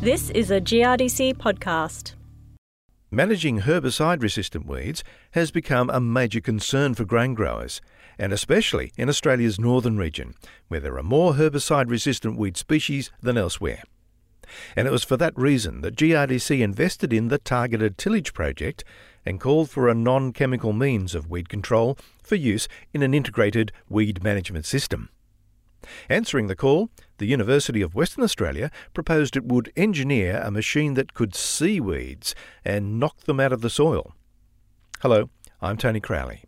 This is a GRDC podcast. Managing herbicide resistant weeds has become a major concern for grain growers, and especially in Australia's northern region, where there are more herbicide resistant weed species than elsewhere. And it was for that reason that GRDC invested in the Targeted Tillage Project and called for a non chemical means of weed control for use in an integrated weed management system. Answering the call, the University of Western Australia proposed it would engineer a machine that could see weeds and knock them out of the soil. Hello, I'm Tony Crowley.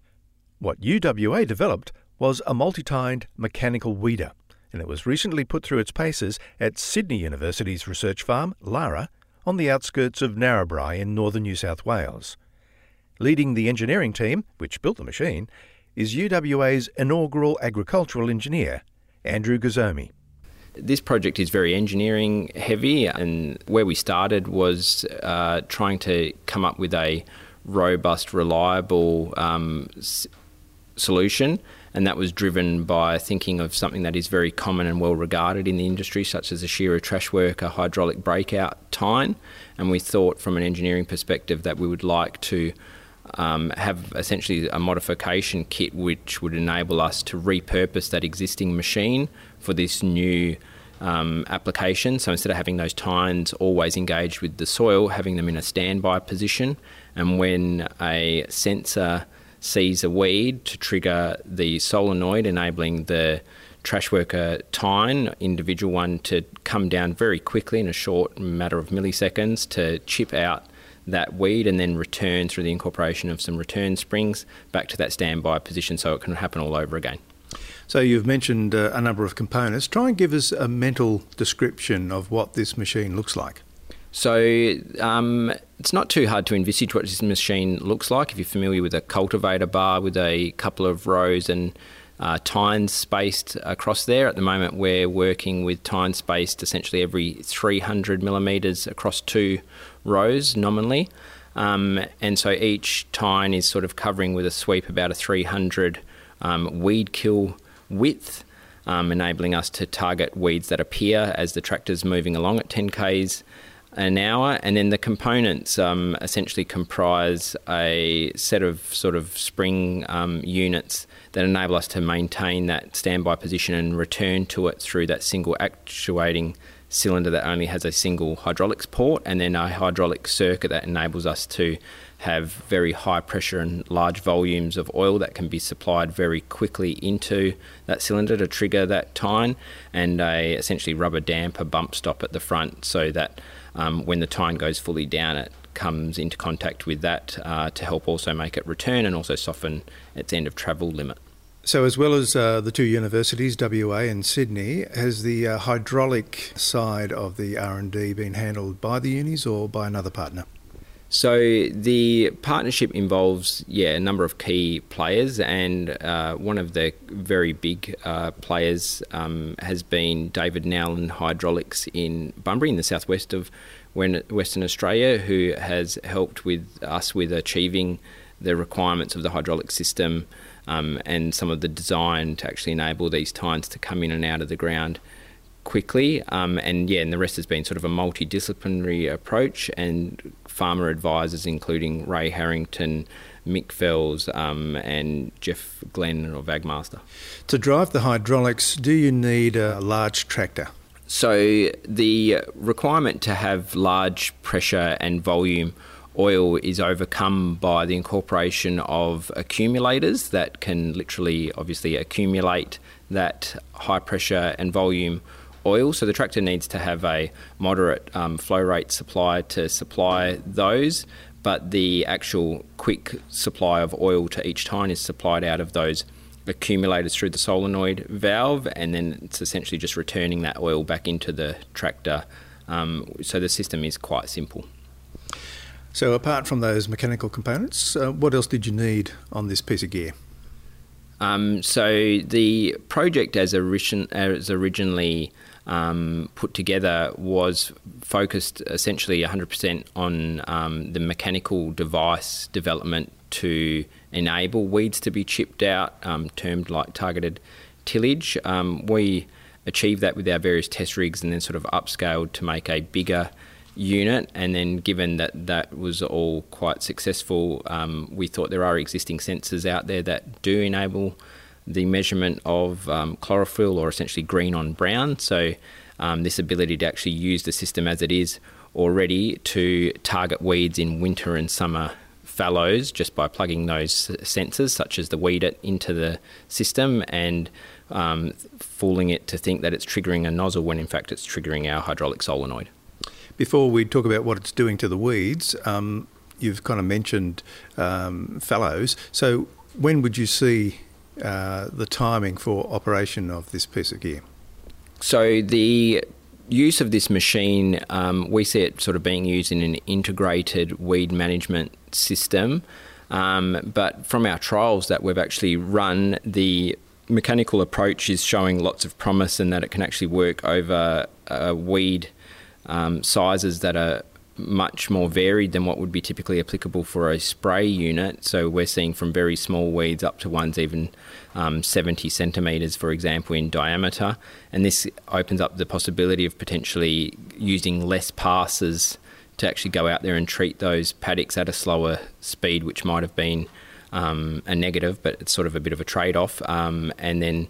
What UWA developed was a multi-tined mechanical weeder, and it was recently put through its paces at Sydney University's research farm, Llara, on the outskirts of Narrabri in northern New South Wales. Leading the engineering team, which built the machine, is UWA's inaugural agricultural engineer, Andrew Guzzomi. This project is very engineering heavy, and where we started was uh, trying to come up with a robust, reliable um, s- solution. And that was driven by thinking of something that is very common and well regarded in the industry, such as a Shearer trash worker hydraulic breakout tine. And we thought, from an engineering perspective, that we would like to um, have essentially a modification kit which would enable us to repurpose that existing machine for this new um, application. So instead of having those tines always engaged with the soil, having them in a standby position, and when a sensor sees a weed to trigger the solenoid, enabling the trash worker tine, individual one, to come down very quickly in a short matter of milliseconds to chip out that weed and then return through the incorporation of some return springs back to that standby position so it can happen all over again. So you've mentioned uh, a number of components. Try and give us a mental description of what this machine looks like. So um, it's not too hard to envisage what this machine looks like. If you're familiar with a cultivator bar with a couple of rows and uh, tines spaced across there. At the moment, we're working with tines spaced essentially every 300 millimetres across two rows nominally. Um, and so each tine is sort of covering with a sweep about a 300 um, weed kill width, um, enabling us to target weeds that appear as the tractor's moving along at 10 k's an hour, and then the components um, essentially comprise a set of sort of spring um, units that enable us to maintain that standby position and return to it through that single actuating cylinder that only has a single hydraulics port, and then a hydraulic circuit that enables us to have very high pressure and large volumes of oil that can be supplied very quickly into that cylinder to trigger that tine, and a essentially rubber damper bump stop at the front so that um, when the tine goes fully down, it comes into contact with that uh, to help also make it return and also soften its end of travel limit. So, as well as uh, the two universities, WA and Sydney, has the uh, hydraulic side of the R and D been handled by the unis or by another partner? So the partnership involves, yeah, a number of key players, and uh, one of the very big uh, players um, has been David Nowlan Hydraulics in Bunbury, in the southwest of Western Australia, who has helped with us with achieving the requirements of the hydraulic system um, and some of the design to actually enable these tines to come in and out of the ground quickly. Um, and yeah, and the rest has been sort of a multidisciplinary approach and farmer advisors, including Ray Harrington, Mick Fells, um, and Jeff Glenn of Agmaster. To drive the hydraulics, do you need a large tractor? So the requirement to have large pressure and volume oil is overcome by the incorporation of accumulators that can literally, obviously, accumulate that high pressure and volume oil. So the tractor needs to have a moderate um, flow rate supply to supply those, but the actual quick supply of oil to each tine is supplied out of those accumulators through the solenoid valve, and then it's essentially just returning that oil back into the tractor. Um, so the system is quite simple. So, apart from those mechanical components, uh, what else did you need on this piece of gear? Um, so, the project, as, origin- as originally um, put together, was focused essentially 100% on um, the mechanical device development to enable weeds to be chipped out, um, termed like targeted tillage. Um, we achieved that with our various test rigs and then sort of upscaled to make a bigger unit. And then, given that that was all quite successful, um, we thought there are existing sensors out there that do enable the measurement of um, chlorophyll or essentially green on brown. So, um, this ability to actually use the system as it is already to target weeds in winter and summer fallows just by plugging those sensors, such as the Weedit, into the system and um, fooling it to think that it's triggering a nozzle when in fact it's triggering our hydraulic solenoid. Before we talk about what it's doing to the weeds, um, you've kind of mentioned um, fallows. So, when would you see uh, the timing for operation of this piece of gear? So, the use of this machine, um, we see it sort of being used in an integrated weed management system. Um, but from our trials that we've actually run, the mechanical approach is showing lots of promise and that it can actually work over uh, weed um, sizes that are much more varied than what would be typically applicable for a spray unit. So we're seeing from very small weeds up to ones even um, 70 centimetres, for example, in diameter. And this opens up the possibility of potentially using less passes to actually go out there and treat those paddocks at a slower speed, which might have been um, a negative, but it's sort of a bit of a trade off. Um, and then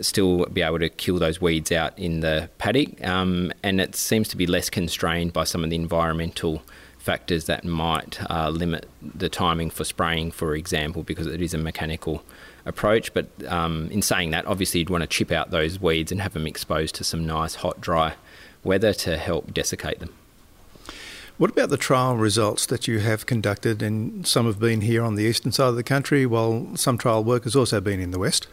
still be able to kill those weeds out in the paddock. Um, and it seems to be less constrained by some of the environmental factors that might uh, limit the timing for spraying, for example, because it is a mechanical approach. But um, in saying that, obviously you'd want to chip out those weeds and have them exposed to some nice, hot, dry weather to help desiccate them. What about the trial results that you have conducted? And some have been here on the eastern side of the country, while some trial work has also been in the west.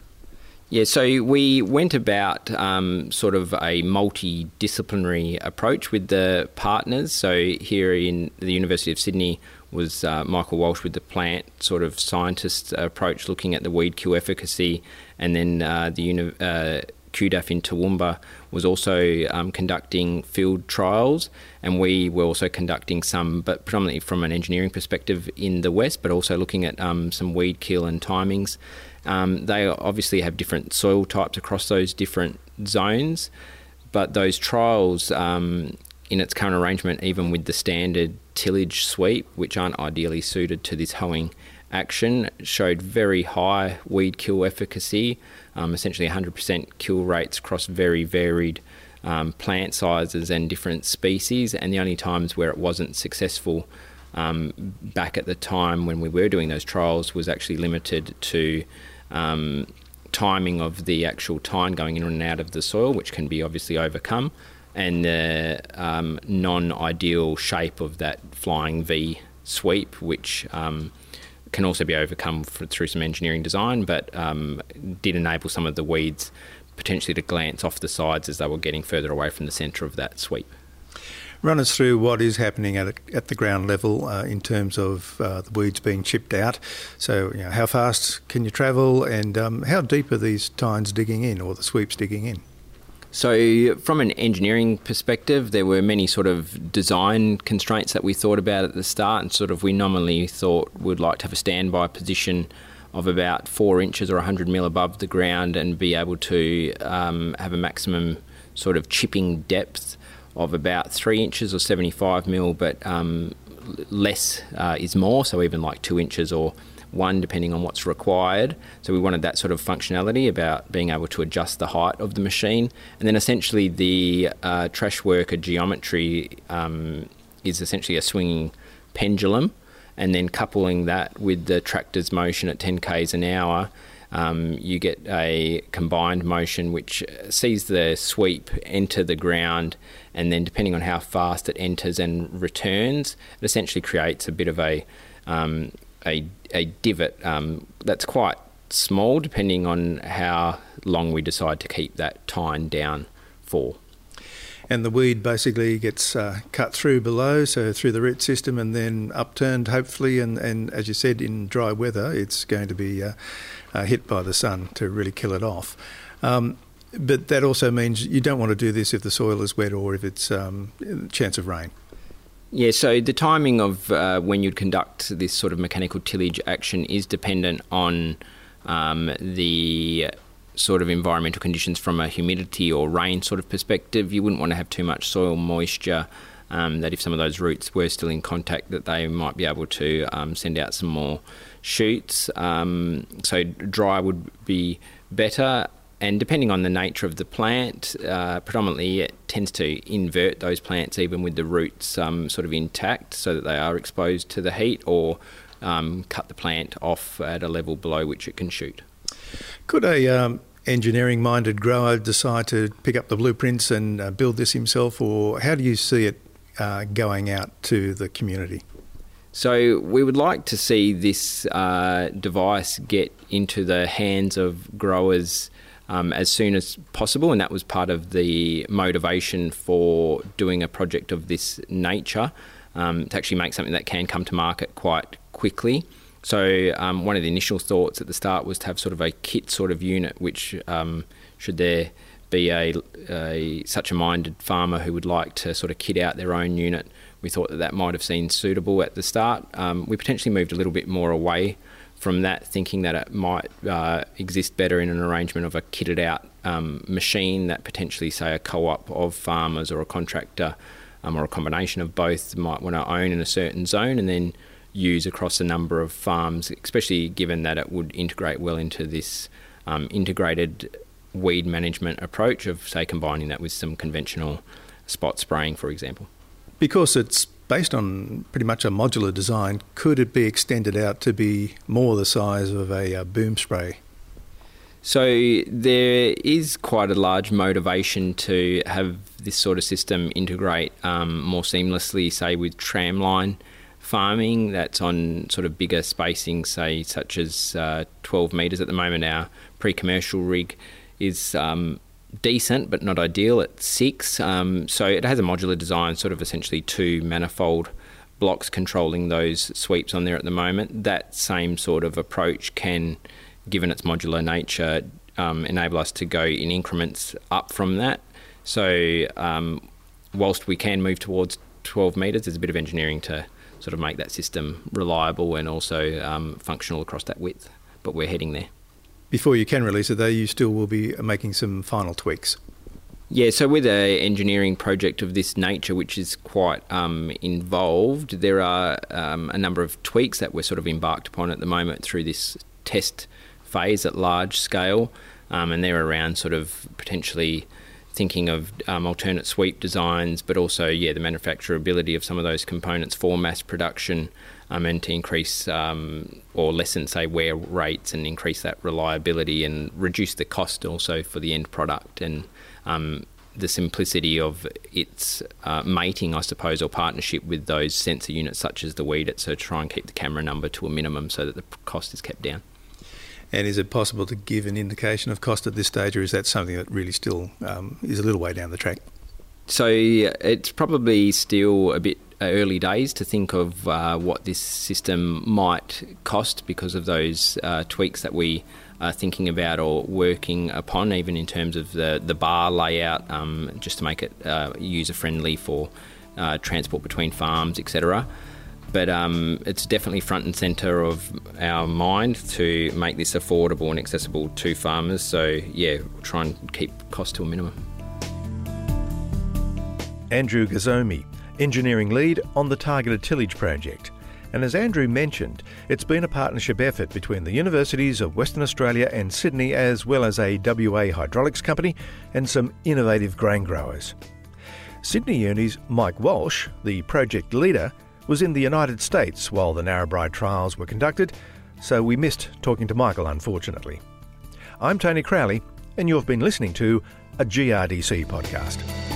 Yeah, so we went about um, sort of a multidisciplinary approach with the partners. So here in the University of Sydney was uh, Michael Walsh with the plant sort of scientist approach, looking at the weed kill efficacy, and then uh, the uni- uh, QDAF in Toowoomba was also um, conducting field trials, and we were also conducting some, but predominantly from an engineering perspective in the west, but also looking at um, some weed kill and timings. Um, they obviously have different soil types across those different zones, but those trials, um, in its current arrangement, even with the standard tillage sweep, which aren't ideally suited to this hoeing action, showed very high weed kill efficacy, um, essentially 100% kill rates across very varied um, plant sizes and different species. And the only times where it wasn't successful um, back at the time when we were doing those trials was actually limited to um, timing of the actual tine going in and out of the soil, which can be obviously overcome, and the um, non ideal shape of that flying V sweep, which um, can also be overcome for, through some engineering design, but um, did enable some of the weeds potentially to glance off the sides as they were getting further away from the centre of that sweep. Run us through what is happening at, at the ground level uh, in terms of uh, the weeds being chipped out. So, you know, how fast can you travel, and um, how deep are these tines digging in, or the sweeps digging in? So, from an engineering perspective, there were many sort of design constraints that we thought about at the start, and sort of we nominally thought we'd like to have a standby position of about four inches or 100 mil above the ground and be able to um, have a maximum sort of chipping depth of about three inches or 75 mil, but um, less uh, is more, so even like two inches or one, depending on what's required. So we wanted that sort of functionality about being able to adjust the height of the machine. And then essentially the uh, trash worker geometry um, is essentially a swinging pendulum. And then coupling that with the tractor's motion at 10 k's an hour, um, you get a combined motion which sees the sweep enter the ground, and then depending on how fast it enters and returns, it essentially creates a bit of a um, a, a divot um, that's quite small, depending on how long we decide to keep that tine down for and the weed basically gets uh, cut through below, so through the root system, and then upturned hopefully. And, and as you said, in dry weather, it's going to be uh, uh, hit by the sun to really kill it off. Um, but that also means you don't want to do this if the soil is wet or if it's um, chance of rain. Yeah, so the timing of uh, when you'd conduct this sort of mechanical tillage action is dependent on um, the sort of environmental conditions from a humidity or rain sort of perspective. You wouldn't want to have too much soil moisture. Um, that if some of those roots were still in contact, that they might be able to um, send out some more shoots. Um, so dry would be better. And depending on the nature of the plant, uh, predominantly it tends to invert those plants even with the roots um, sort of intact so that they are exposed to the heat or um, cut the plant off at a level below which it can shoot. Could a um, engineering minded grower decide to pick up the blueprints and uh, build this himself, or how do you see it uh, going out to the community? So we would like to see this uh, device get into the hands of growers um, as soon as possible, and that was part of the motivation for doing a project of this nature um, to actually make something that can come to market quite quickly. So um, one of the initial thoughts at the start was to have sort of a kit sort of unit, which um, should there be a, a, such a minded farmer who would like to sort of kit out their own unit, we thought that that might have seemed suitable at the start. Um, we potentially moved a little bit more away from that, thinking that it might uh, exist better in an arrangement of a kitted out um, machine that potentially, say, a co op of farmers or a contractor um, or a combination of both might want to own in a certain zone and then use across a number of farms, especially given that it would integrate well into this um, integrated weed management approach of, say, combining that with some conventional spot spraying, for example. Because it's based on pretty much a modular design, could it be extended out to be more the size of a, a boom spray? So there is quite a large motivation to have this sort of system integrate um, more seamlessly, say with tramline farming that's on sort of bigger spacing, say such as uh, 12 metres at the moment. Our pre-commercial rig is um, decent but not ideal at six. Um, so it has a modular design, sort of essentially two manifold blocks controlling those sweeps on there at the moment. That same sort of approach can, given its modular nature, um, enable us to go in increments up from that. So um, whilst we can move towards 12 metres, there's a bit of engineering to sort of make that system reliable and also um, functional across that width. But we're heading there before you can release it, though, you still will be making some final tweaks. Yeah, so with an engineering project of this nature, which is quite um, involved, there are um, a number of tweaks that we're sort of embarked upon at the moment through this test phase at large scale, um, and they're around sort of potentially thinking of um, alternate sweep designs, but also yeah the manufacturability of some of those components for mass production um, and to increase um, or lessen, say, wear rates and increase that reliability and reduce the cost also for the end product and um, the simplicity of its uh, mating, I suppose, or partnership with those sensor units such as the Weedit, so try and keep the camera number to a minimum so that the cost is kept down. And is it possible to give an indication of cost at this stage, or is that something that really still um, is a little way down the track? So it's probably still a bit early days to think of uh, what this system might cost because of those uh, tweaks that we are thinking about or working upon, even in terms of the, the bar layout, um, just to make it uh, user friendly for uh, transport between farms, etc. But um, it's definitely front and centre of our mind to make this affordable and accessible to farmers. So, yeah, we'll try and keep cost to a minimum. Andrew Guzzomi engineering lead on the Targeted Tillage project. And as Andrew mentioned, it's been a partnership effort between the universities of Western Australia and Sydney, as well as a WA hydraulics company and some innovative grain growers. Sydney Uni's Mike Walsh, the project leader, was in the United States while the Narrabri trials were conducted, so we missed talking to Michael, unfortunately. I'm Tony Crowley, and you've been listening to a GRDC podcast.